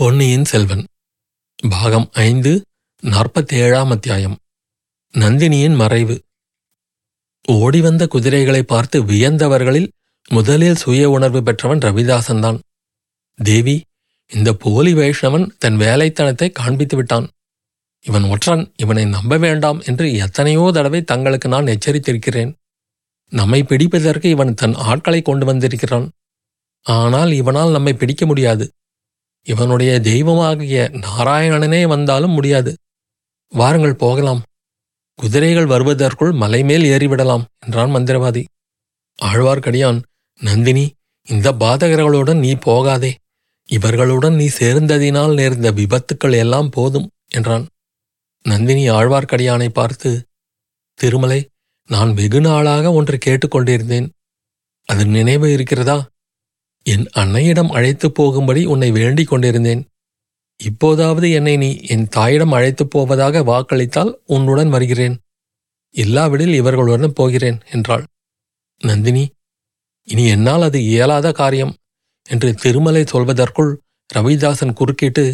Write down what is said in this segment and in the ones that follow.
பொன்னியின் செல்வன். பாகம் ஐந்து நாற்பத்தேழாம் அத்தியாயம். நந்தினியின் மறைவு. ஓடிவந்த குதிரைகளை பார்த்து வியந்தவர்களில் முதலில் சுய உணர்வு பெற்றவன் ரவிதாசன்தான் தேவி இந்த போலி வைஷ்ணவன் தன் வேலைத்தனத்தை காண்பித்து விட்டான். இவன் ஒற்றன் இவனை நம்ப வேண்டாம் என்று எத்தனையோ தடவை தங்களுக்கு நான் எச்சரித்திருக்கிறேன். நம்மை பிடிப்பதற்கு இவன் தன் ஆட்களை கொண்டு வந்திருக்கிறான். ஆனால் இவனால் நம்மை பிடிக்க முடியாது. இவனுடைய தெய்வமாகிய நாராயணனே வந்தாலும் முடியாது. வாருங்கள் போகலாம். குதிரைகள் வருவதற்குள் மலைமேல் ஏறிவிடலாம் என்றான் மந்திரவாதி. ஆழ்வார்க்கடியான் நந்தினி இந்த பாதகர்களுடன் நீ போகாதே. இவர்களுடன் நீ சேர்ந்ததினால் நேர்ந்த விபத்துக்கள் எல்லாம் போதும் என்றான். நந்தினி ஆழ்வார்க்கடியானை பார்த்து திருமலை நான் வெகு நாளாக ஒன்று கேட்டுக்கொண்டிருந்தேன். அது நினைவு இருக்கிறதா? என் அன்னையிடம் அழைத்துப் போகும்படி உன்னை வேண்டிக் கொண்டிருந்தேன். இப்போதாவது என்னை நீ என் தாயிடம் அழைத்துப் போவதாக வாக்களித்தால் உன்னுடன் வருகிறேன். இல்லாவிடில் இவர்களுடன் போகிறேன் என்றாள். நந்தினி இனி என்னால் அது இயலாத காரியம் என்று திருமலை சொல்வதற்குள் ரவிதாசன் குறுக்கிட்டு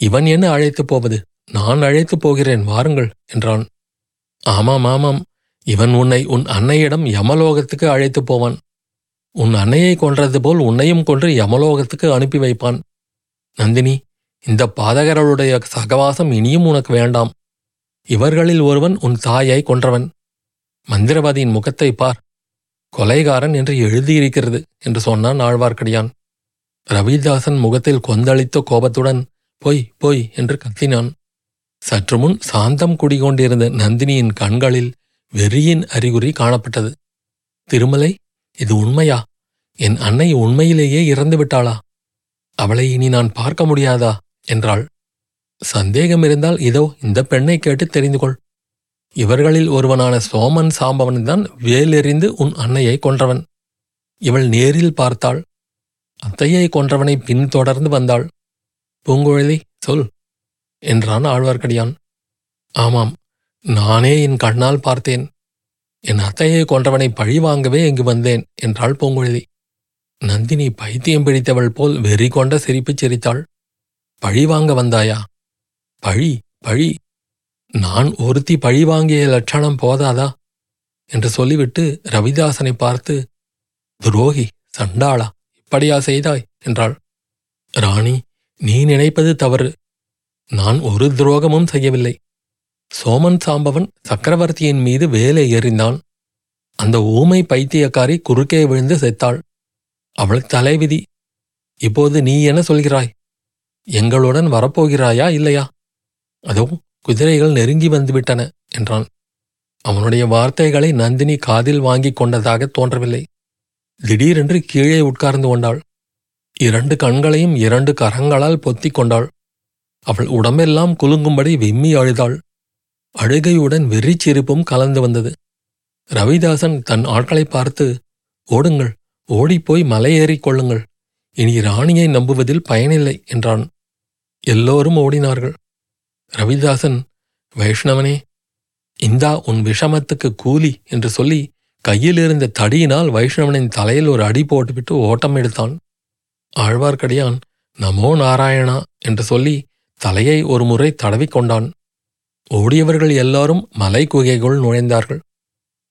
இவன் என்ன அழைத்துப் போவது? நான் அழைத்துப் போகிறேன் வாருங்கள் என்றான். ஆமாம் ஆமாம் இவன் உன்னை உன் அன்னையிடம் யமலோகத்துக்கு அழைத்துப் போவான். உன் அன்னையை கொன்றது போல் உன்னையும் கொன்று யமலோகத்துக்கு அனுப்பி வைப்பான். நந்தினி இந்த பாதகர்களுடைய சகவாசம் இனியும் உனக்கு வேண்டாம். இவர்களில் ஒருவன் உன் தாயை கொன்றவன். மந்திரவாதியின் முகத்தை பார். கொலைகாரன் என்று எழுதியிருக்கிறது என்று சொன்னான் ஆழ்வார்க்கடியான். ரவிதாசன் முகத்தில் கொந்தளித்த கோபத்துடன் பொய் பொய் என்று கத்தினான். சற்று முன் சாந்தம் குடிகொண்டிருந்த நந்தினியின் கண்களில் வெறியின் அறிகுறி காணப்பட்டது. திருமலை இது உண்மையா? என் அன்னை உண்மையிலேயே இறந்து விட்டாளா அவளை இனி நான் பார்க்க முடியாதா? என்றாள். சந்தேகம் இருந்தால் இதோ இந்த பெண்ணை கேட்டு தெரிந்து கொள். இவர்களில் ஒருவனான சோமன் சாம்பவன்தான் வேலெறிந்து உன் அன்னையை கொன்றவன். இவள் நேரில் பார்த்தாள். அத்தையை கொன்றவனை பின்தொடர்ந்து வந்தாள். பூங்குழலி சொல் என்றான் ஆழ்வார்க்கடியான். ஆமாம் நானே என் கண்ணால் பார்த்தேன். என் அத்தையை கொன்றவனை பழிவாங்கவே இங்கு வந்தேன் என்றாள் பூங்குழலி. நந்தினி பைத்தியம் பிடித்தவள் போல் வெறி கொண்ட சிரிப்புச் சிரித்தாள். பழி வாங்க வந்தாயா? பழி பழி. நான் ஒருத்தி பழி வாங்கிய லட்சணம் போதாதா? என்று சொல்லிவிட்டு ரவிதாசனை பார்த்து துரோகி சண்டாளா இப்படியா செய்தாய்? என்றாள். ராணி நீ நினைப்பது தவறு. நான் ஒரு துரோகமும் செய்யவில்லை. சோமன் சாம்பவன் சக்கரவர்த்தியின் மீது வேலை எறிந்தான் அந்த ஊமை பைத்தியக்காரி குறுக்கே விழுந்து செத்தாள். அவள் தலைவிதி இப்போது நீ என்ன சொல்கிறாய்? எங்களுடன் வரப்போகிறாயா இல்லையா? அதோ குதிரைகள் நெருங்கி வந்துவிட்டன என்றான். அவனுடைய வார்த்தைகளை நந்தினி காதில் வாங்கிக் கொண்டதாக தோன்றவில்லை. திடீரென்று கீழே உட்கார்ந்து கொண்டாள். இரண்டு கண்களையும் இரண்டு கரங்களால் பொத்திக் கொண்டாள். அவள் உடம்பெல்லாம் குலுங்கும்படி விம்மி அழுதாள். அழுகையுடன் வெறிச்சிரிப்பும் கலந்து வந்தது. ரவிதாசன் தன் ஆட்களை பார்த்து ஓடுங்கள் ஓடிப்போய் மலையேறிக் கொள்ளுங்கள். இனி ராணியை நம்புவதில் பயனில்லை என்றான். எல்லோரும் ஓடினார்கள். ரவிதாசன் வைஷ்ணவனே இந்தா உன் விஷமத்துக்கு கூலி என்று சொல்லி கையிலிருந்த தடியினால் வைஷ்ணவனின் தலையில் ஒரு அடி போட்டுவிட்டு ஓட்டம் எடுத்தான். ஆழ்வார்க்கடியான் நமோ நாராயணா என்று சொல்லி தலையை ஒரு முறை தடவிக்கொண்டான் ஓடியவர்கள் எல்லாரும் மலை குகைக்குள் நுழைந்தார்கள்.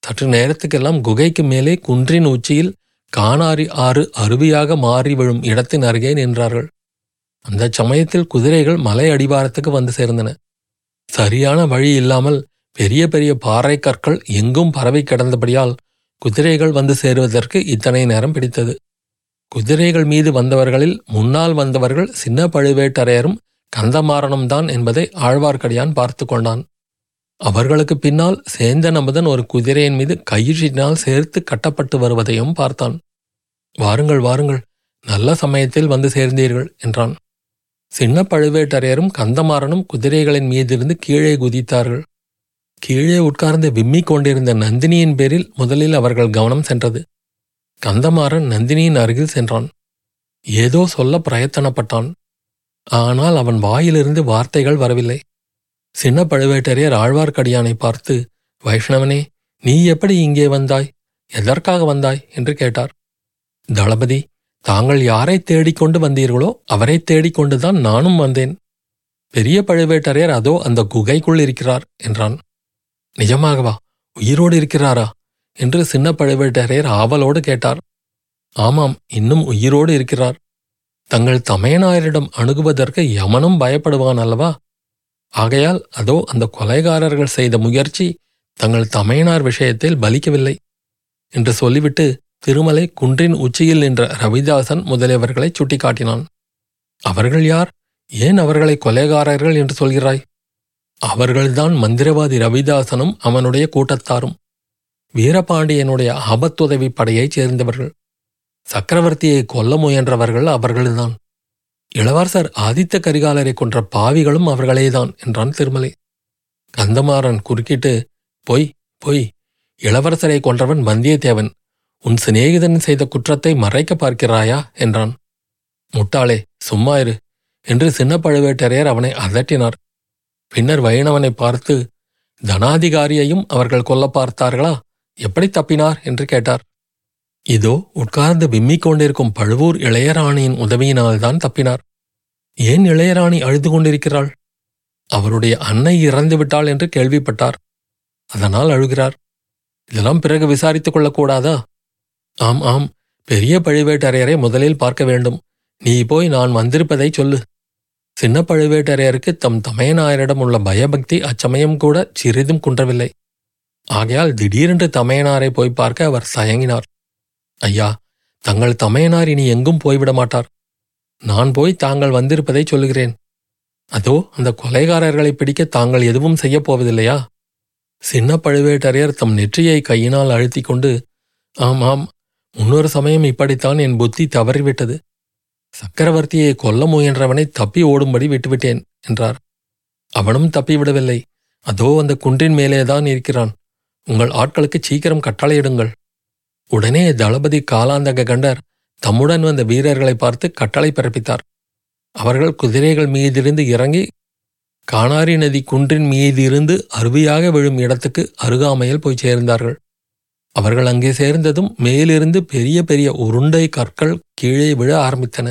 சற்று நேரத்துக்கெல்லாம் குகைக்கு மேலே குன்றின் உச்சியில் கானாரி ஆறு அருவியாக மாறி விழும் இடத்தின் அருகே நின்றார்கள். அந்த சமயத்தில் குதிரைகள் மலை அடிவாரத்துக்கு வந்து சேர்ந்தன. சரியான வழி இல்லாமல் பெரிய பெரிய பாறை கற்கள் எங்கும் பரவி கிடந்தபடியால் குதிரைகள் வந்து சேருவதற்கு இத்தனை நேரம் பிடித்தது. குதிரைகள் மீது வந்தவர்களில் முன்னால் வந்தவர்கள் சின்ன பழுவேட்டரையரும் கந்தமாறனும் தான் என்பதை ஆழ்வார்க்கடியான் பார்த்து கொண்டான். அவர்களுக்கு பின்னால் சேந்தன் அமுதன் ஒரு குதிரையின் மீது கயிற்றினால் சேர்த்து கட்டப்பட்டு வருவதையும் பார்த்தான். வாருங்கள் வாருங்கள் நல்ல சமயத்தில் வந்து சேர்ந்தீர்கள் என்றான். சின்ன பழுவேட்டரையரும் கந்தமாறனும் குதிரைகளின் மீதிருந்து கீழே குதித்தார்கள். கீழே உட்கார்ந்து விம்மிக் கொண்டிருந்த நந்தினியின் பேரில் முதலில் அவர்கள் கவனம் சென்றது. கந்தமாறன் நந்தினியின் அருகில் சென்றான். ஏதோ சொல்ல பிரயத்தனப்பட்டான். ஆனால் அவன் வாயிலிருந்து வார்த்தைகள் வரவில்லை. சின்ன பழுவேட்டரையர் ஆழ்வார்க்கடியானை பார்த்து வைஷ்ணவனே நீ எப்படி இங்கே வந்தாய்? எதற்காக வந்தாய்? என்று கேட்டார். தளபதி தாங்கள் யாரை தேடிக்கொண்டு வந்தீர்களோ அவரை தேடிக்கொண்டுதான் நானும் வந்தேன். பெரிய பழுவேட்டரையர் அதோ அந்த குகைக்குள் இருக்கிறார் என்றான். நிஜமாகவா? உயிரோடு இருக்கிறாரா? என்று சின்ன பழுவேட்டரையர் ஆவலோடு கேட்டார். ஆமாம் இன்னும் உயிரோடு இருக்கிறார். தங்கள் தமையனாரிடம் அணுகுவதற்கு யமனும் பயப்படுவான் அல்லவா? ஆகையால் அதோ அந்த கொலைகாரர்கள் செய்த முயற்சி தங்கள் தமையனார் விஷயத்தில் பலிக்கவில்லை என்று சொல்லிவிட்டு திருமலை குன்றின் உச்சியில் நின்ற ரவிதாசன் முதலியவர்களை சுட்டிக்காட்டினான். அவர்கள் யார்? ஏன் அவர்களை கொலைகாரர்கள் என்று சொல்கிறாய்? அவர்கள்தான் மந்திரவாதி ரவிதாசனும் அவனுடைய கூட்டத்தாரும். வீரபாண்டியனுடைய ஆபத்துதவி படையைச் சேர்ந்தவர்கள். சக்கரவர்த்தியை கொல்ல முயன்றவர்கள் அவர்கள்தான். இளவரசர் ஆதித்த கரிகாலரை கொன்ற பாவிகளும் அவர்களேதான் என்றான் திருமலை. கந்தமாறன் குறுக்கிட்டு பொய் பொய் இளவரசரை கொன்றவன் வந்தியத்தேவன். உன் சிநேகிதன் செய்த குற்றத்தை மறைக்க பார்க்கிறாயா? என்றான். முட்டாளே சும்மா இரு என்று சின்ன பழுவேட்டரையர் அவனை அதட்டினார். பின்னர் வைணவனை பார்த்து தனாதிகாரியையும் அவர்கள் கொல்ல பார்த்தார்களா? எப்படி தப்பினார்? என்று கேட்டார். இதோ உட்கார்ந்து விம்மிக் கொண்டிருக்கும் பழுவூர் இளையராணியின் உதவியினால்தான் தப்பினார். ஏன் இளையராணி அழுது கொண்டிருக்கிறாள்? அவருடைய அன்னை இறந்து விட்டாள் என்று கேள்விப்பட்டார். அதனால் அழுகிறார். இதெல்லாம் பிறகு விசாரித்துக் கொள்ளக்கூடாதா? ஆம் ஆம். பெரிய பழுவேட்டரையரை முதலில் பார்க்க வேண்டும். நீ போய் நான் வந்திருப்பதை சொல்லு. சின்ன பழுவேட்டரையருக்கு தம் தமையனாரிடம் உள்ள பயபக்தி அச்சமயம் கூட சிறிதும் குன்றவில்லை. ஆகையால் திடீரென்று தமையனாரை போய் பார்க்க அவர் தயங்கினார். ஐயா தங்கள் தமையனார் இனி எங்கும் போய்விட மாட்டார். நான் போய் தாங்கள் வந்திருப்பதை சொல்லுகிறேன். அதோ அந்த கொலைகாரர்களை பிடிக்க தாங்கள் எதுவும் செய்யப் போவதில்லையா? சின்ன பழுவேட்டரையர் தம் நெற்றியை கையினால் அழுத்திக் கொண்டு ஆம் ஆம் முன்னொரு சமயம் இப்படித்தான் என் புத்தி தவறிவிட்டது. சக்கரவர்த்தியை கொல்ல முயன்றவனை தப்பி ஓடும்படி விட்டுவிட்டேன் என்றார். அவனும் தப்பிவிடவில்லை அதோ அந்த குன்றின் மேலேதான் இருக்கிறான். உங்கள் ஆட்களுக்கு சீக்கிரம் கட்டளையிடுங்கள். உடனே தளபதி காலாந்தக கண்டர் தம்முடன் வந்த வீரர்களை பார்த்து கட்டளை பிறப்பித்தார். அவர்கள் குதிரைகள் மீதிருந்து இறங்கி காணாரி நதி குன்றின் மீதிருந்து அருவியாக விழும் இடத்துக்கு அருகாமையில் போய் சேர்ந்தார்கள். அவர்கள் அங்கே சேர்ந்ததும் மேலிருந்து பெரிய பெரிய உருண்டை கற்கள் கீழே விழ ஆரம்பித்தன.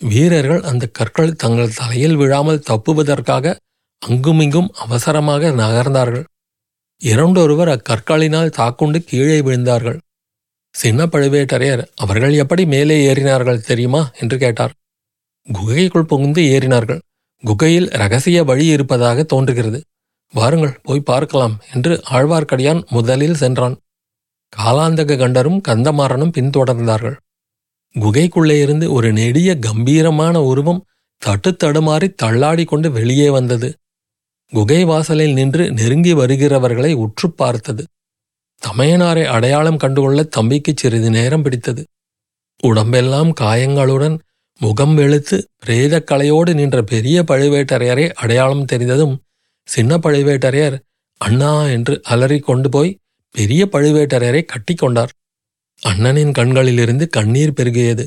வீரர்கள் அந்த கற்கள் தங்கள் தலையில் விழாமல் தப்புவதற்காக அங்குமிங்கும் அவசரமாக நகர்ந்தார்கள். இரண்டொருவர் அக்கற்களினால் தாக்குண்டு கீழே விழுந்தார்கள். சின்ன பழுவேட்டரையர் அவர்கள் எப்படி மேலே ஏறினார்கள் தெரியுமா? என்று கேட்டார். குகைக்குள் புகுந்து ஏறினார்கள். குகையில் ரகசிய வழி இருப்பதாக தோன்றுகிறது. வாருங்கள் போய் பார்க்கலாம் என்று ஆழ்வார்க்கடியான் முதலில் சென்றான். காலாந்தக கண்டரும் கந்தமாறனும் பின்தொடர்ந்தார்கள். குகைக்குள்ளே இருந்து ஒரு நெடிய கம்பீரமான உருவம் தட்டு தடுமாறி தள்ளாடி கொண்டு வெளியே வந்தது. குகை வாசலில் நின்று நெருங்கி வருகிறவர்களை உற்று பார்த்தது. தமையனாரை அடையாளம் கண்டுகொள்ள தம்பிக்கு சிறிது நேரம் பிடித்தது. உடம்பெல்லாம் காயங்களுடன் முகம் வெளுத்து பிரேதக்கலையோடு நின்ற பெரிய பழுவேட்டரையரை அடையாளம் தெரிந்ததும் சின்ன பழுவேட்டரையர் அண்ணா என்று அலறி கொண்டு போய் பெரிய பழுவேட்டரையரை கட்டிக்கொண்டார் அண்ணனின் கண்களிலிருந்து கண்ணீர் பெருகியது.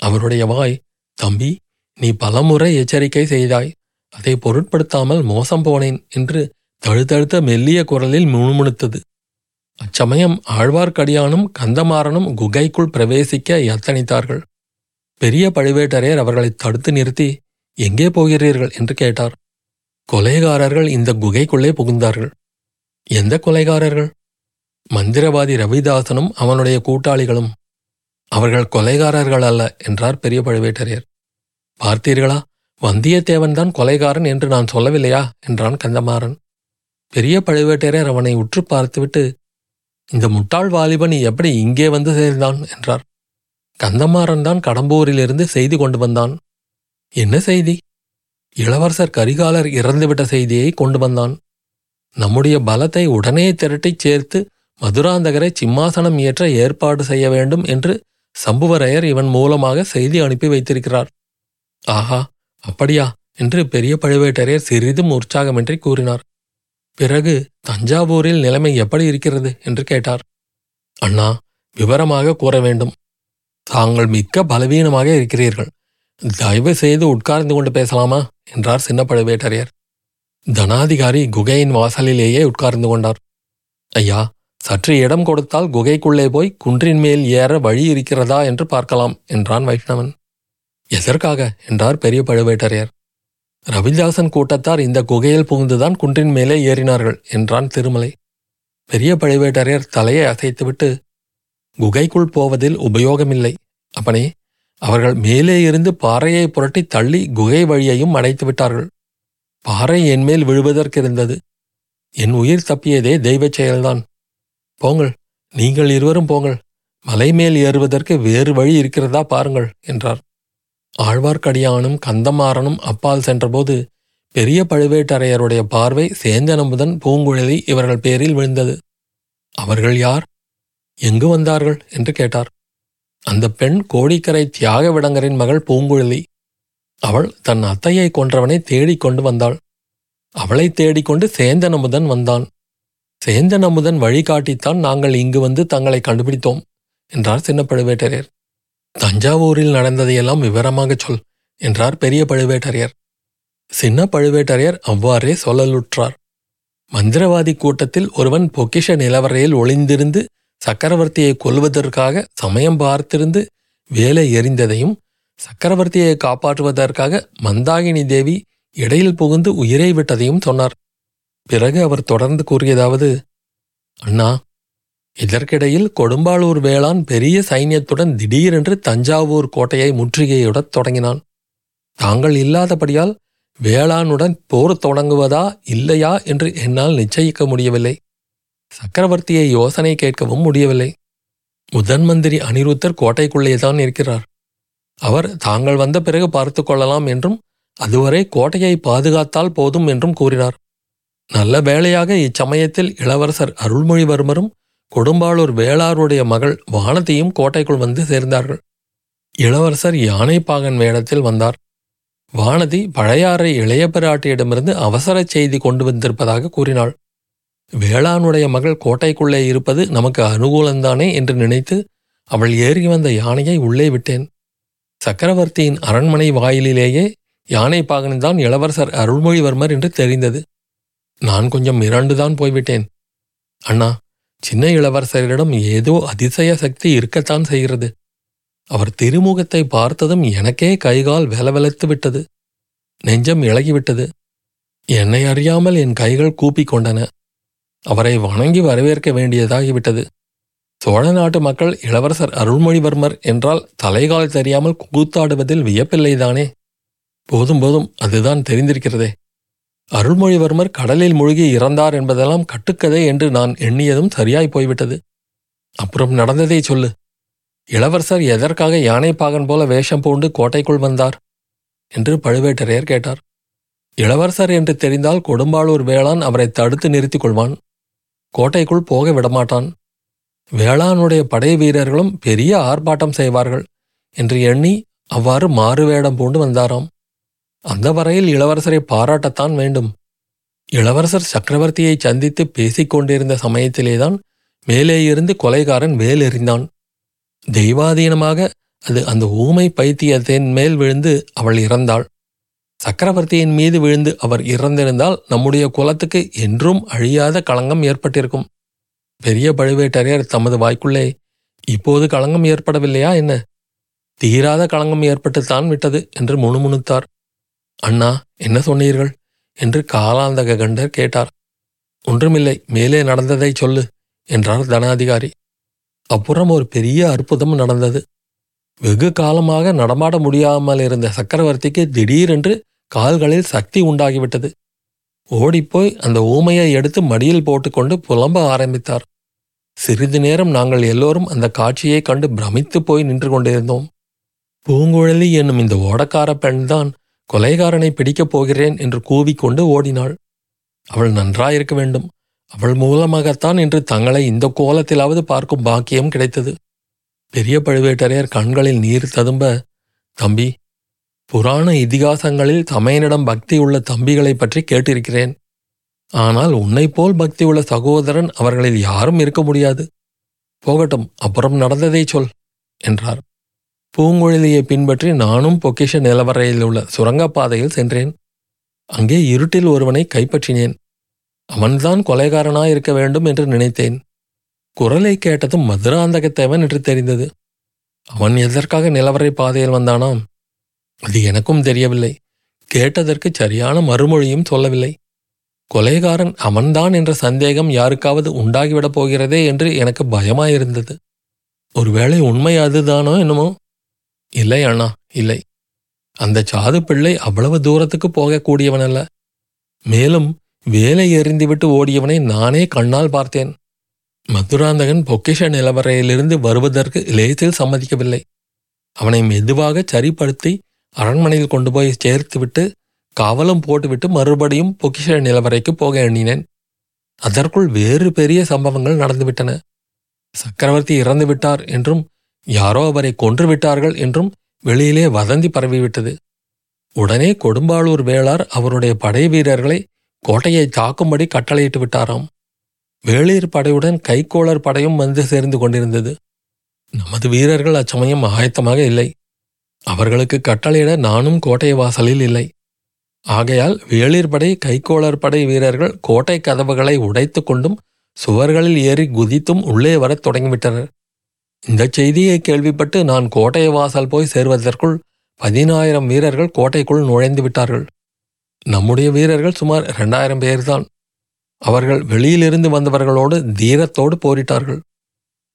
அவருடைய வாய் தம்பி நீ பலமுறை எச்சரிக்கை செய்தாய். அதை பொருட்படுத்தாமல் மோசம் போனேன் என்று தழுதழுத்த மெல்லிய குரலில் முணுமுணுத்தது. அச்சமயம் ஆழ்வார்க்கடியானும் கந்தமாறனும் குகைக்குள் பிரவேசிக்க யத்தனித்தார்கள். பெரிய பழுவேட்டரையர் அவர்களை தடுத்து நிறுத்தி எங்கே போகிறீர்கள்? என்று கேட்டார். கொலைகாரர்கள் இந்த குகைக்குள்ளே புகுந்தார்கள். எந்த கொலைகாரர்கள்? மந்திரவாதி ரவிதாசனும் அவனுடைய கூட்டாளிகளும். அவர்கள் கொலைகாரர்கள் அல்ல என்றார் பெரிய பழுவேட்டரையர். பார்த்தீர்களா? வந்தியத்தேவன் தான் கொலைகாரன் என்று நான் சொல்லவில்லையா? என்றான் கந்தமாறன். பெரிய பழுவேட்டரையர் அவனை உற்று பார்த்துவிட்டு இந்த முட்டாள் வாலிபன் எப்படி இங்கே வந்து சேர்ந்தான் என்றார். கந்தமாறன் தான் கடம்பூரிலிருந்து செய்தி கொண்டு வந்தான். என்ன செய்தி? இளவரசர் கரிகாலர் இறந்துவிட்ட செய்தியை கொண்டு வந்தான். நம்முடைய பலத்தை உடனே திரட்டிச் சேர்த்து மதுராந்தகரை சிம்மாசனம் ஏற்ற ஏற்பாடு செய்ய வேண்டும் என்று சம்புவரையர் இவன் மூலமாக செய்தி அனுப்பி வைத்திருக்கிறார். ஆஹா அப்படியா என்று பெரிய பழுவேட்டரையர் சிறிதும் உற்சாகமின்றி கூறினார். பிறகு தஞ்சாவூரில் நிலைமை எப்படி இருக்கிறது என்று கேட்டார். அண்ணா விவரமாக கூற வேண்டும். தாங்கள் மிக்க பலவீனமாக இருக்கிறீர்கள். தயவு செய்து உட்கார்ந்து கொண்டு பேசலாமா? என்றார் சின்ன பழுவேட்டரையர் தனாதிகாரி குகையின் வாசலிலேயே உட்கார்ந்து கொண்டார். ஐயா சற்று இடம் கொடுத்தால் குகைக்குள்ளே போய் குன்றின் மேல் ஏற வழி இருக்கிறதா என்று பார்க்கலாம் என்றான் வைஷ்ணவன். எதற்காக? என்றார் பெரிய பழுவேட்டரையர் ரவிதாசன் கூட்டத்தார் இந்த குகையில் புகுந்துதான் குன்றின் மேலே ஏறினார்கள் என்றான் திருமலை. பெரிய பழுவேட்டரையர் தலையை அசைத்துவிட்டு குகைக்குள் போவதில் உபயோகமில்லை. அப்பனே அவர்கள் மேலே இருந்து பாறையை புரட்டி தள்ளி குகை வழியையும் அடைத்து விட்டார்கள். பாறை என்மேல் விழுவதற்கிருந்தது என் உயிர் தப்பியதே தெய்வச் செயல்தான். போங்கள் நீங்கள் இருவரும் போங்கள். மலை மேல் ஏறுவதற்கு வேறு வழி இருக்கிறதா பாருங்கள் என்றார். ஆழ்வார்க்கடியானும் கந்தமாறனும் அப்பால் சென்றபோது பெரிய பழுவேட்டரையருடைய பார்வை சேந்தனமுதன் பூங்குழலி இவர்கள் பேரில் விழுந்தது. அவர்கள் யார்? எங்கு வந்தார்கள்? என்று கேட்டார். அந்த பெண் கோடிக்கரை தியாக விடங்கரின் மகள் பூங்குழலி. அவள் தன் அத்தையை கொன்றவனை தேடிக் கொண்டு வந்தாள். அவளை தேடிக்கொண்டு சேந்தனமுதன் வந்தான். சேந்தனமுதன் வழிகாட்டித்தான் நாங்கள் இங்கு வந்து தங்களை கண்டுபிடித்தோம் என்றார் சின்ன பழுவேட்டரையர் தஞ்சாவூரில் நடந்ததையெல்லாம் விவரமாகச் சொல் என்றார் பெரிய பழுவேட்டரையர். சின்ன பழுவேட்டரையர் அவ்வாறே சொல்லலுற்றார். மந்திரவாதி கூட்டத்தில் ஒருவன் பொக்கிஷ நிலவரையில் ஒளிந்திருந்து சக்கரவர்த்தியை கொல்வதற்காக சமயம் பார்த்திருந்து வேலை எறிந்ததையும் சக்கரவர்த்தியை காப்பாற்றுவதற்காக மந்தாகினி தேவி இடையில் புகுந்து உயிரை விட்டதையும் சொன்னார். பிறகு அவர் தொடர்ந்து கூறியதாவது அண்ணா இதற்கிடையில் கொடும்பாளூர் வேளான் பெரிய சைன்யத்துடன் திடீரென்று தஞ்சாவூர் கோட்டையை முற்றுகையிடத் தொடங்கினான். தாங்கள் இல்லாதபடியால் வேளானுடன் போர் தொடங்குவதா இல்லையா என்று என்னால் நிச்சயிக்க முடியவில்லை. சக்கரவர்த்தியை யோசனை கேட்கவும் முடியவில்லை. முதன் மந்திரி அனிருத்தர் கோட்டைக்குள்ளேதான் இருக்கிறார் அவர் தாங்கள் வந்த பிறகு பார்த்து கொள்ளலாம் என்றும் அதுவரை கோட்டையை பாதுகாத்தால் போதும் என்றும் கூறினார். நல்ல வேளையாக இச்சமயத்தில் இளவரசர் அருள்மொழிவர்மரும் கொடும்பாளூர் வேளாருடைய மகள் வானதியும் கோட்டைக்குள் வந்து சேர்ந்தார்கள். இளவரசர் யானைப்பாகன் வேடத்தில் வந்தார். வானதி பழையாறை இளைய பிராட்டியிடமிருந்து அவசர செய்தி கொண்டு வந்திருப்பதாக கூறினாள். வேளானுடைய மகள் கோட்டைக்குள்ளே இருப்பது நமக்கு அனுகூலந்தானே என்று நினைத்து அவள் ஏறி வந்த யானையை உள்ளே விட்டேன். சக்கரவர்த்தியின் அரண்மனை வாயிலிலேயே யானை பாகன்தான் இளவரசர் அருள்மொழிவர்மர் என்று தெரிந்தது. நான் கொஞ்சம் மிரண்டுதான் போய்விட்டேன். அண்ணா சின்ன இளவரசரிடம் ஏதோ அதிசய சக்தி இருக்கத்தான் செய்கிறது. அவர் திருமுகத்தை பார்த்ததும் எனக்கே கைகால் வெலவெலத்து விட்டது. நெஞ்சம் இழகிவிட்டது என்னை அறியாமல் என் கைகள் கூப்பிக் கொண்டன. அவரை வணங்கி வரவேற்க வேண்டியதாகிவிட்டது. சோழ நாட்டு மக்கள் இளவரசர் அருள்மொழிவர்மர் என்றால் தலைகால் தெரியாமல் கூத்தாடுவதில் வியப்பில்லைதானே? போதும் போதும் அதுதான் தெரிந்திருக்கிறதே. அருள்மொழிவர்மர் கடலில் மூழ்கி இறந்தார் என்பதெல்லாம் கட்டுக்கதை என்று நான் எண்ணியதும் சரியாய் போய்விட்டது. அப்புறம் நடந்ததை சொல்லு. இளவரசர் எதற்காக யானைப்பாகன் போல வேஷம் பூண்டு கோட்டைக்குள் வந்தார்? என்று பழுவேட்டரையர் கேட்டார். இளவரசர் என்று தெரிந்தால் கொடும்பாளூர் வேளான் அவரை தடுத்து நிறுத்திக் கொள்வான். கோட்டைக்குள் போக விடமாட்டான். வேளானுடைய படை வீரர்களும் பெரிய ஆர்ப்பாட்டம் செய்வார்கள் என்று எண்ணி அவ்வாறு மாறுவேடம் பூண்டு வந்தாராம். அந்த வரையில் இளவரசரை பாராட்டத்தான் வேண்டும். இளவரசர் சக்கரவர்த்தியை சந்தித்து பேசிக் கொண்டிருந்த சமயத்திலேதான் மேலே இருந்து கொலைகாரன் வேலெறிந்தான் தெய்வாதீனமாக அது அந்த ஊமை பைத்தியத்தின் மேல் விழுந்து அவள் இறந்தாள். சக்கரவர்த்தியின் மீது விழுந்து அவர் இறந்திருந்தால் நம்முடைய குலத்துக்கு என்றும் அழியாத களங்கம் ஏற்பட்டிருக்கும். பெரிய பழுவேட்டரையர் தமது வாய்க்குள்ளே இப்போது களங்கம் ஏற்படவில்லையா என்ன? தீராத களங்கம் ஏற்பட்டுத்தான் விட்டது என்று முணுமுணுத்தார். அண்ணா என்ன சொன்னீர்கள்? என்று காலாந்தக கண்டர் கேட்டார். ஒன்றுமில்லை மேலே நடந்ததை சொல்லு என்றார் தனாதிகாரி. அப்புறம் ஒரு பெரிய அற்புதம் நடந்தது. வெகு காலமாக நடமாட முடியாமல் இருந்த சக்கரவர்த்திக்கு திடீரென்று கால்களில் சக்தி உண்டாகிவிட்டது. ஓடிப்போய் அந்த ஊமையை எடுத்து மடியில் போட்டுக்கொண்டு புலம்ப ஆரம்பித்தார். சிறிது நேரம் நாங்கள் எல்லோரும் அந்த காட்சியை கண்டு பிரமித்து போய் நின்று கொண்டிருந்தோம். பூங்குழலி என்னும் இந்த ஓடக்கார பெண்தான் கொலைகாரனை பிடிக்கப் போகிறேன் என்று கூவிக்கொண்டு ஓடினாள். அவள் நன்றாயிருக்க வேண்டும். அவள் மூலமாகத்தான் இன்று தங்களை இந்த கோலத்திலாவது பார்க்கும் பாக்கியம் கிடைத்தது. பெரிய பழுவேட்டரையர் கண்களில் நீர் ததும்ப தம்பி புராண இதிகாசங்களில் தமையனிடம் பக்தி உள்ள தம்பிகளைப் பற்றி கேட்டிருக்கிறேன். ஆனால் உன்னைப் போல் பக்தி உள்ள சகோதரன் அவர்களில் யாரும் இருக்க முடியாது. போகட்டும் அப்புறம் நடந்ததை சொல் என்றார். பூங்குழலியை பின்பற்றி நானும் பொக்கிஷ நிலவரையில் உள்ள சுரங்கப்பாதையில் சென்றேன். அங்கே இருட்டில் ஒருவனை கைப்பற்றினேன். அவன்தான் கொலைகாரனாயிருக்க வேண்டும் என்று நினைத்தேன். குரலை கேட்டதும் மதுராந்தகத்தேவன் என்று தெரிந்தது. அவன் எதற்காக நிலவரை பாதையில் வந்தானாம்? அது எனக்கும் தெரியவில்லை. கேட்டதற்கு சரியான மறுமொழியும் சொல்லவில்லை. கொலைகாரன் அவன்தான் என்ற சந்தேகம் யாருக்காவது உண்டாகிவிடப் போகிறதே என்று எனக்கு பயமாயிருந்தது. ஒருவேளை உண்மை அதுதானோ என்னமோ? இல்லை அண்ணா இல்லை. அந்த சாது பிள்ளை அவ்வளவு தூரத்துக்கு போகக்கூடியவனல்ல. மேலும் வேலை எறிந்துவிட்டு ஓடியவனை நானே கண்ணால் பார்த்தேன். மதுராந்தகன் பொக்கிஷ நிலவரையிலிருந்து வருவதற்கு லேசில் சம்மதிக்கவில்லை. அவனை மெதுவாக சரிப்படுத்தி அரண்மனையில் கொண்டு போய் சேர்த்துவிட்டு காவலும் போட்டுவிட்டு மறுபடியும் பொக்கிஷ நிலவரைக்கு போக எண்ணினேன். அதற்குள் வேறு பெரிய சம்பவங்கள் நடந்துவிட்டன. சக்கரவர்த்தி இறந்து விட்டார் என்றும் யாரோ அவரை கொன்று விட்டார்கள் என்றும் வெளியிலே வதந்தி பரவிவிட்டது. உடனே கொடும்பாளூர் வேளார் அவருடைய படை வீரர்களை கோட்டையை தாக்கும்படி கட்டளையிட்டு விட்டாராம். வேளிர் படையுடன் கைக்கோளர் படையும் வந்து சேர்ந்து கொண்டிருந்தது. நமது வீரர்கள் அச்சமயம் ஆயத்தமாக இல்லை. அவர்களுக்கு கட்டளையிட நானும் கோட்டை வாசலில் இல்லை. ஆகையால் வேளிர் படை கைக்கோளர் படை வீரர்கள் கோட்டை கதவுகளை உடைத்து கொண்டும் சுவர்களில் ஏறி குதித்தும் உள்ளே வரத் தொடங்கிவிட்டனர். இந்த செய்தியை கேள்விப்பட்டு நான் கோட்டை வாசல் போய் சேர்வதற்குள் பதினாயிரம் வீரர்கள் கோட்டைக்குள் நுழைந்து விட்டார்கள். நம்முடைய வீரர்கள் சுமார் இரண்டாயிரம் பேர்தான். அவர்கள் வெளியிலிருந்து வந்தவர்களோடு தீரத்தோடு போரிட்டார்கள்.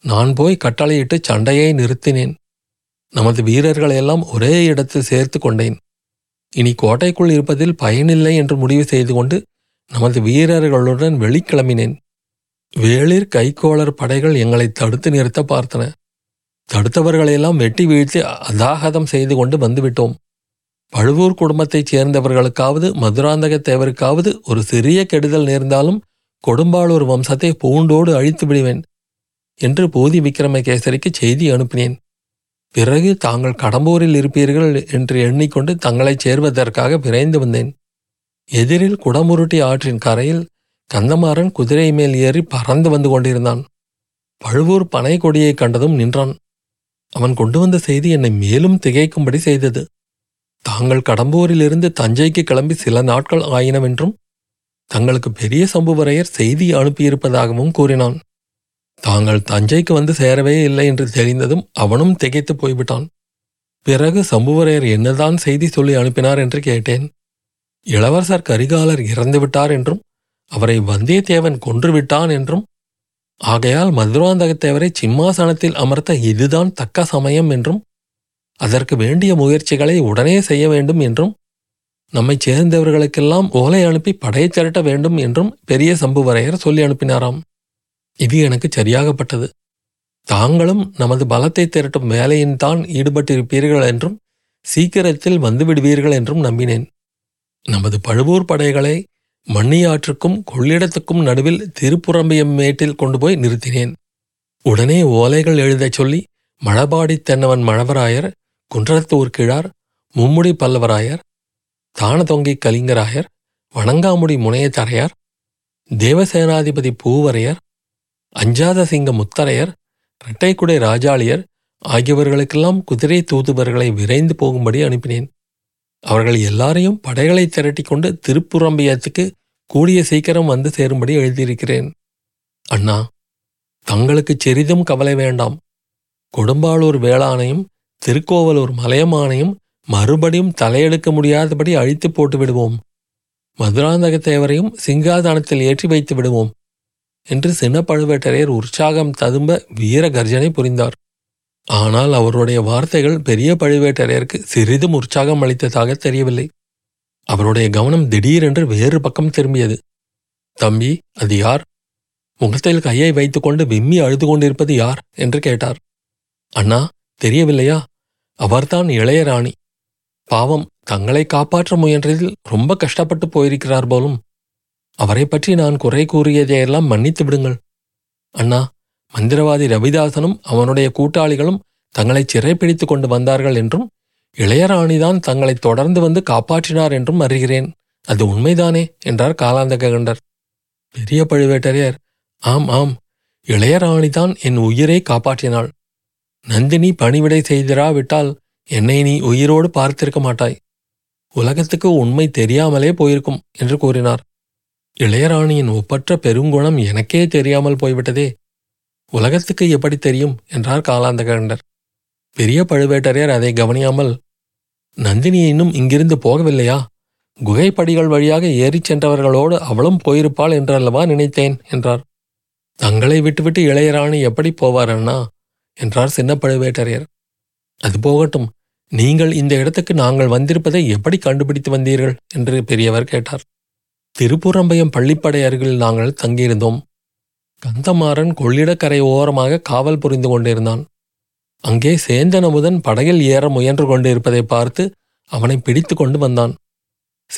நான் போய் கட்டளையிட்டு சண்டையை நிறுத்தினேன். நமது வீரர்களையெல்லாம் ஒரே இடத்தில் சேர்த்து கொண்டேன். இனி கோட்டைக்குள் இருப்பதில் பயனில்லை என்று முடிவு செய்து கொண்டு நமது வீரர்களுடன் வெளிக்கிளம்பினேன். வேளிர் கைக்கோளர் படைகள் எங்களை தடுத்து நிறுத்த பார்த்தன. தடுத்தவர்களையெல்லாம் வெட்டி வீழ்த்தி அதாகதம் செய்து கொண்டு வந்துவிட்டோம். பழுவூர் குடும்பத்தைச் சேர்ந்தவர்களுக்காவது மதுராந்தக தேவருக்காவது ஒரு சிறிய கெடுதல் நேர்ந்தாலும் கொடும்பாளூர் வம்சத்தை பூண்டோடு அழித்து விடுவேன் என்று போதி விக்ரமகேசரிக்கு செய்தி அனுப்பினேன். பிறகு தாங்கள் கடம்பூரில் இருப்பீர்கள் என்று எண்ணிக்கொண்டு தங்களைச் சேர்வதற்காக விரைந்து வந்தேன். எதிரில் குடமுருட்டி ஆற்றின் கரையில் கந்தமாறன் குதிரை மேல் ஏறி பறந்து வந்து கொண்டிருந்தான். பழுவூர் பனை கொடியை கண்டதும் நின்றான். அவன் கொண்டு வந்த செய்தி என்னை மேலும் திகைக்கும்படி செய்தது. தாங்கள் கடம்பூரிலிருந்து தஞ்சைக்கு கிளம்பி சில நாட்கள் ஆயினவென்றும் தங்களுக்கு பெரிய சம்புவரையர் செய்தி அனுப்பியிருப்பதாகவும் கூறினான். தாங்கள் தஞ்சைக்கு வந்து சேரவே இல்லை என்று தெரிந்ததும் அவனும் திகைத்து போய்விட்டான். பிறகு சம்புவரையர் என்னதான் செய்தி சொல்லி அனுப்பினார் என்று கேட்டேன். இளவரசர் கரிகாலர் இறந்துவிட்டார் என்றும் அவரை வந்தியத்தேவன் கொன்றுவிட்டான் என்றும் ஆகையால் மதுராந்தகத்தேவரை சிம்மாசனத்தில் அமர்த்த இதுதான் தக்க சமயம் என்றும் அதற்கு வேண்டிய முயற்சிகளை உடனே செய்ய வேண்டும் என்றும் நம்மைச் சேர்ந்தவர்களுக்கெல்லாம் ஓலை அனுப்பி படையை திரட்ட வேண்டும் என்றும் பெரிய சம்புவரையர் சொல்லி அனுப்பினாராம். இது எனக்கு சரியாகப்பட்டது. தாங்களும் நமது பலத்தை திரட்டும் வேலையின் தான் ஈடுபட்டிருப்பீர்கள் என்றும் சீக்கிரத்தில் வந்துவிடுவீர்கள் என்றும் நம்பினேன். நமது பழுவூர் படைகளை மண்ணியாற்றுக்கும் கொள்ளிடத்துக்கும் நடுவில் திருப்புறம்பியம் மேட்டில் கொண்டு போய் நிறுத்தினேன். உடனே ஓலைகள் எழுதச் சொல்லி மழபாடி தென்னவன் மணவராயர் குன்றத்தூர் கிழார் மும்முடி பல்லவராயர் தானதொங்கி கலிங்கராயர் வணங்காமுடி முனையத்தரையார் தேவசேனாதிபதி பூவரையர் அஞ்சாத சிங்க முத்தரையர் இரட்டைக்குடை ராஜாளியர் ஆகியவர்களுக்கெல்லாம் குதிரை தூதுவர்களை விரைந்து போகும்படி அனுப்பினேன். அவர்கள் எல்லாரையும் படைகளை திரட்டிக் கொண்டு திருப்புறம்பியத்துக்கு கூடிய சீக்கிரம் வந்து சேரும்படி எழுதியிருக்கிறேன். அண்ணா தங்களுக்கு சிறிதும் கவலை வேண்டாம். கொடும்பாளூர் வேளாணையும் திருக்கோவலூர் மலையமானையும் மறுபடியும் தலையெடுக்க முடியாதபடி அழித்து போட்டு விடுவோம் மதுராந்தகத்தேவரையும் சிங்காதானத்தில் ஏற்றி வைத்து விடுவோம் என்று சின்ன பழுவேட்டரையர் உற்சாகம் ததும்ப வீர கர்ஜனை புரிந்தார். ஆனால் அவருடைய வார்த்தைகள் பெரிய பழுவேட்டரையருக்கு சிறிதும் உற்சாகம் அளித்ததாக தெரியவில்லை. அவருடைய கவனம் திடீரென்று வேறு பக்கம் திரும்பியது. தம்பி அது யார்? முகத்தில் கையை வைத்துக்கொண்டு விம்மி அழுது கொண்டிருப்பது யார்? என்று கேட்டார். அண்ணா தெரியவில்லையா? அவர்தான் இளையராணி பாவம் தங்களை காப்பாற்ற முயன்றதில் ரொம்ப கஷ்டப்பட்டு போயிருக்கிறார் போலும். அவரை பற்றி நான் குறை கூறியதையெல்லாம் மன்னித்து விடுங்கள். அண்ணா மந்திரவாதி ரவிதாசனும் அவனுடைய கூட்டாளிகளும் தங்களை சிறைப்பிடித்துக் கொண்டு வந்தார்கள் என்றும் இளையராணிதான் தங்களை தொடர்ந்து வந்து காப்பாற்றினார் என்றும் அறிகிறேன். அது உண்மைதானே? என்றார் காலாந்தகண்டர் பெரிய பழுவேட்டரையர் ஆம் ஆம். இளையராணிதான் என் உயிரை காப்பாற்றினாள். நந்தினி பணிவிடை செய்திராவிட்டால் என்னை நீ உயிரோடு பார்த்திருக்க மாட்டாய். உலகத்துக்கு உண்மை தெரியாமலே போயிருக்கும் என்று கூறினார். இளையராணியின் ஒப்பற்ற பெருங்குணம் எனக்கே தெரியாமல் போய்விட்டதே. உலகத்துக்கு எப்படி தெரியும்? என்றார் காலாந்தகண்டர். பெரிய பழுவேட்டரையர் அதை கவனியாமல் நந்தினி இன்னும் இங்கிருந்து போகவில்லையா? குகைப்படிகள் வழியாக ஏறிச் சென்றவர்களோடு அவளும் போயிருப்பாள் என்றல்லவா நினைத்தேன்? என்றார். தங்களை விட்டுவிட்டு இளையராணி எப்படி போவார் அண்ணா? என்றார் சின்ன பழுவேட்டரையர். அது போகட்டும். நீங்கள் இந்த இடத்துக்கு நாங்கள் வந்திருப்பதை எப்படி கண்டுபிடித்து வந்தீர்கள்? என்று பெரியவர் கேட்டார். திருப்புறம்பயம் பள்ளிப்படை அருகில் நாங்கள் தங்கியிருந்தோம். கந்தமாறன் கொள்ளிடக்கரை ஓரமாக காவல் புரிந்து கொண்டிருந்தான். அங்கே சேந்தன் அமுதன் படகில் ஏற முயன்று கொண்டிருப்பதை பார்த்து அவனை பிடித்து கொண்டு வந்தான்.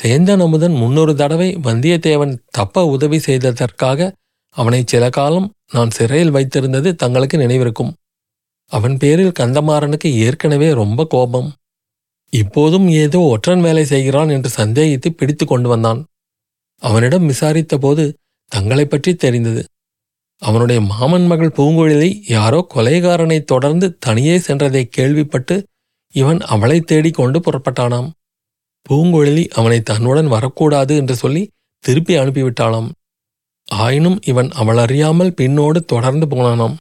சேந்தன் அமுதன் முன்னொரு தடவை வந்தியத்தேவன் தப்ப உதவி செய்ததற்காக அவனை சில காலம் நான் சிறையில் வைத்திருந்தது தங்களுக்கு நினைவிருக்கும். அவன் பேரில் கந்தமாறனுக்கு ஏற்கனவே ரொம்ப கோபம். இப்போதும் ஏதோ ஒற்றன் வேலை செய்கிறான் என்று சந்தேகித்து பிடித்து கொண்டு வந்தான். அவனிடம் விசாரித்தபோது தங்களைப் பற்றி தெரிந்தது. அவனுடைய மாமன் மகள் பூங்குழலி யாரோ கொலைகாரனை தொடர்ந்து தனியே சென்றதை கேள்விப்பட்டு இவன் அவளை தேடிக் கொண்டு புறப்பட்டானாம். பூங்குழலி அவனை தன்னுடன் வரக்கூடாது என்று சொல்லி திருப்பி அனுப்பிவிட்டாளாம். ஆயினும் இவன் அவள் அறியாமல் பின்னோடு தொடர்ந்து போனானாம்.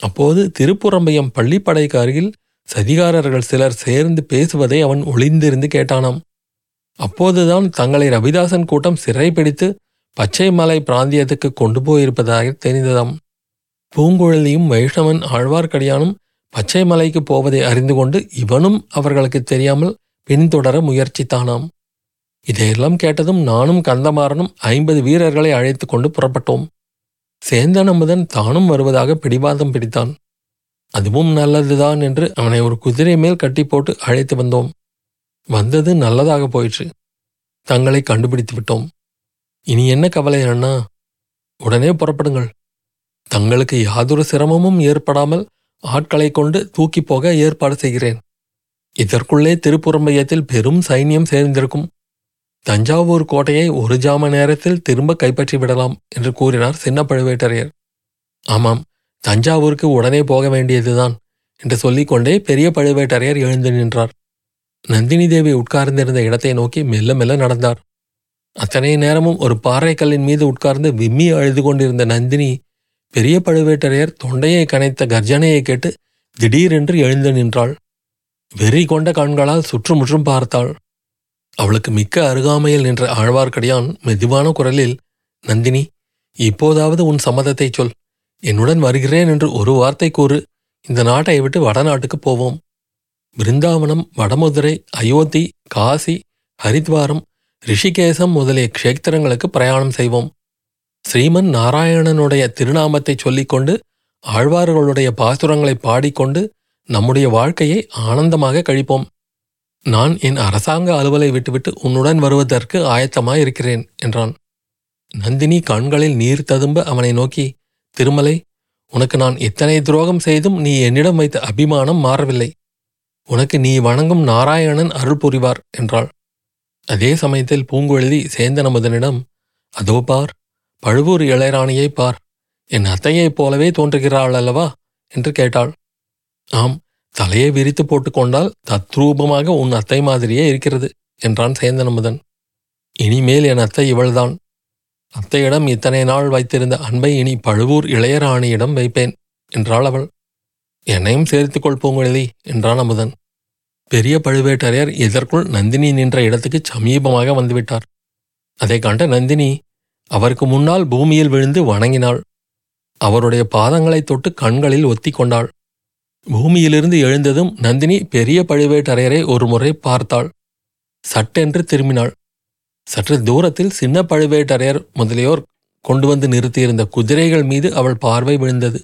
அப்போது திருப்புறம்பயம் பள்ளிப்படைக்கு அருகில் சதிகாரர்கள் சிலர் சேர்ந்து பேசுவதை அவன் ஒளிந்திருந்து கேட்டானாம். அப்போதுதான் தங்களை ரவிதாசன் கூட்டம் சிறைப்பிடித்து பச்சை மலை பிராந்தியத்துக்கு கொண்டு போயிருப்பதாக தெரிந்ததாம். பூங்குழலியும் வைஷ்ணவன் ஆழ்வார்க்கடியானும் பச்சை மலைக்கு போவதை அறிந்து கொண்டு இவனும் அவர்களுக்கு தெரியாமல் பின்தொடர முயற்சித்தானாம். இதையெல்லாம் கேட்டதும் நானும் கந்தமாறனும் ஐம்பது வீரர்களை அழைத்து கொண்டு புறப்பட்டோம். சேந்தன் அமுதன் தானும் வருவதாக பிடிவாதம் பிடித்தான். அதுவும் நல்லதுதான் என்று அவனை ஒரு குதிரை மேல் கட்டி போட்டு அழைத்து வந்தோம். வந்தது நல்லதாக போயிற்று. தங்களை கண்டுபிடித்து விட்டோம். இனி என்ன கவலை அண்ணா உடனே புறப்படுங்கள். தங்களுக்கு யாதொரு சிரமமும் ஏற்படாமல் ஆட்களை கொண்டு தூக்கி போக ஏற்பாடு செய்கிறேன். இதற்குள்ளே திருப்புறம்பயத்தில் பெரும் சைன்யம் சேர்ந்திருக்கும். தஞ்சாவூர் கோட்டையை ஒரு ஜாம நேரத்தில் திரும்ப கைப்பற்றி விடலாம் என்று கூறினார் சின்ன பழுவேட்டரையர் ஆமாம் தஞ்சாவூருக்கு உடனே போக வேண்டியதுதான் என்று சொல்லிக்கொண்டே பெரிய பழுவேட்டரையர் எழுந்து நின்றார். நந்தினி தேவி உட்கார்ந்திருந்த இடத்தை நோக்கி மெல்ல மெல்ல நடந்தார். அத்தனை நேரமும் ஒரு பாறைக்கல்லின் மீது உட்கார்ந்து விம்மி அழுது கொண்டிருந்த நந்தினி பெரிய பழுவேட்டரையர் தொண்டையை கனைத்த கர்ஜனையை கேட்டு திடீரென்று எழுந்து நின்றாள். வெறி கொண்ட கண்களால் சுற்றுமுற்றும் பார்த்தாள். அவளுக்கு மிக்க அருகாமையில் நின்ற ஆழ்வார்க்கடியான் மெதுவான குரலில் நந்தினி இப்போதாவது உன் சம்மதத்தைச் சொல். என்னுடன் வருகிறேன் என்று ஒரு வார்த்தை கூறு. இந்த நாட்டை விட்டு வடநாட்டுக்கு போவோம். பிருந்தாவனம் வடமதுரை அயோத்தி காசி ஹரித்வாரம் ரிஷிகேசம் முதலிய க்ஷேத்திரங்களுக்கு பிரயாணம் செய்வோம். ஸ்ரீமன் நாராயணனுடைய திருநாமத்தை சொல்லிக்கொண்டு ஆழ்வார்களுடைய பாசுரங்களை பாடிக்கொண்டு நம்முடைய வாழ்க்கையை ஆனந்தமாக கழிப்போம். நான் என் அரசாங்க அலுவலை விட்டுவிட்டு உன்னுடன் வருவதற்கு ஆயத்தமாயிருக்கிறேன் என்றான். நந்தினி கண்களில் நீர் ததும்ப அவனை நோக்கி திருமலை உனக்கு நான் எத்தனை துரோகம் செய்தும் நீ என்னிடம் வைத்த அபிமானம் மாறவில்லை. உனக்கு நீ வணங்கும் நாராயணன் அருள் புரிவார் என்றாள். அதே சமயத்தில் பூங்குழலி சேந்தனமுதனிடம் அதோ பார் பழுவூர் இளையராணியை பார் என் அத்தையைப் போலவே தோன்றுகிறாள் அல்லவா? என்று கேட்டாள். ஆம் தலையை விரித்து போட்டுக்கொண்டால் தத்ரூபமாக உன் அத்தை மாதிரியே இருக்கிறது என்றான் சேந்தனமுதன் இனிமேல் என் அத்தை இவள்தான். அத்தையிடம் இத்தனை நாள் வைத்திருந்த அன்பை இனி பழுவூர் இளையராணியிடம் வைப்பேன் என்றாள் அவள். என்னையும் சேர்த்துக்கொள் பூங்குழலி என்றான் அமுதன் பெரிய பழுவேட்டரையர் இதற்குள் நந்தினி நின்ற இடத்துக்கு சமீபமாக வந்துவிட்டார். அதை கண்ட நந்தினி அவருக்கு முன்னால் பூமியில் விழுந்து வணங்கினாள். அவருடைய பாதங்களைத் தொட்டு கண்களில் ஒத்திக் கொண்டாள். பூமியிலிருந்து எழுந்ததும் நந்தினி பெரிய பழுவேட்டரையரை ஒரு முறை பார்த்தாள். சட்டென்று திரும்பினாள். சற்று தூரத்தில் சின்ன பழுவேட்டரையர் முதலியோர் கொண்டு வந்து நிறுத்தியிருந்த குதிரைகள் மீது அவள் பார்வை விழுந்தது.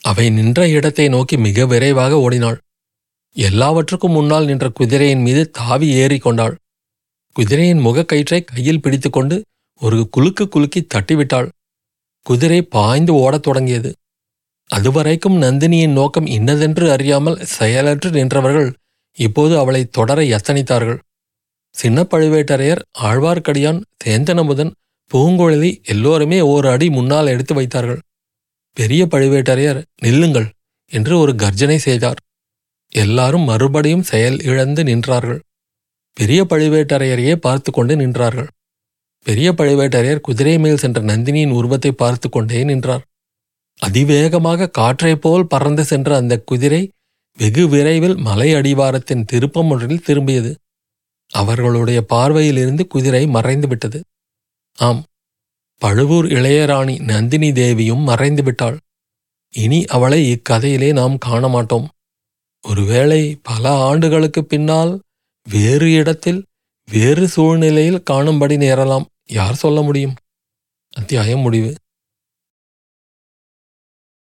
அவை நின்ற இடத்தை நோக்கி மிக விரைவாக ஓடினாள். எல்லாவற்றுக்கும் முன்னால் நின்ற குதிரையின் மீது தாவி ஏறி கொண்டாள். குதிரையின் முகக்கயிற்றை கையில் பிடித்துக்கொண்டு ஒரு குலுக்கு குலுக்கி தட்டிவிட்டாள். குதிரை பாய்ந்து ஓடத் தொடங்கியது. அதுவரைக்கும் நந்தினியின் நோக்கம் இன்னதென்று அறியாமல் செயலற்று நின்றவர்கள் இப்போது அவளை தொடர எத்தனித்தார்கள். சின்ன பழுவேட்டரையர் ஆழ்வார்க்கடியான் சேந்தனமுதன் பூங்குழலி எல்லோருமே ஓர் அடி முன்னால் எடுத்து வைத்தார்கள். பெரிய பழுவேட்டரையர் நில்லுங்கள் என்று ஒரு கர்ஜனை செய்தார். எல்லாரும் மறுபடியும் செயல் இழந்து நின்றார்கள். பெரிய பழுவேட்டரையரையே பார்த்து கொண்டு நின்றார்கள். பெரிய பழுவேட்டரையர் குதிரை மேல் சென்ற நந்தினியின் உருவத்தை பார்த்து கொண்டே நின்றார். அதிவேகமாக காற்றைப் போல் பறந்து சென்ற அந்த குதிரை வெகு விரைவில் மலை அடிவாரத்தின் திருப்பம் ஒன்றில் திரும்பியது. அவர்களுடைய பார்வையிலிருந்து குதிரை மறைந்து விட்டது. ஆம் பழுவூர் இளையராணி நந்தினி தேவியும் மறைந்து விட்டாள். இனி அவளை இக்கதையிலே நாம் காண மாட்டோம் ஒருவேளை பல ஆண்டுகளுக்குப் பின்னால் வேறு இடத்தில் வேறு சூழ்நிலையில் காணும்படி நேரலாம். யார் சொல்ல முடியும்? அத்தியாயம் முடிவு.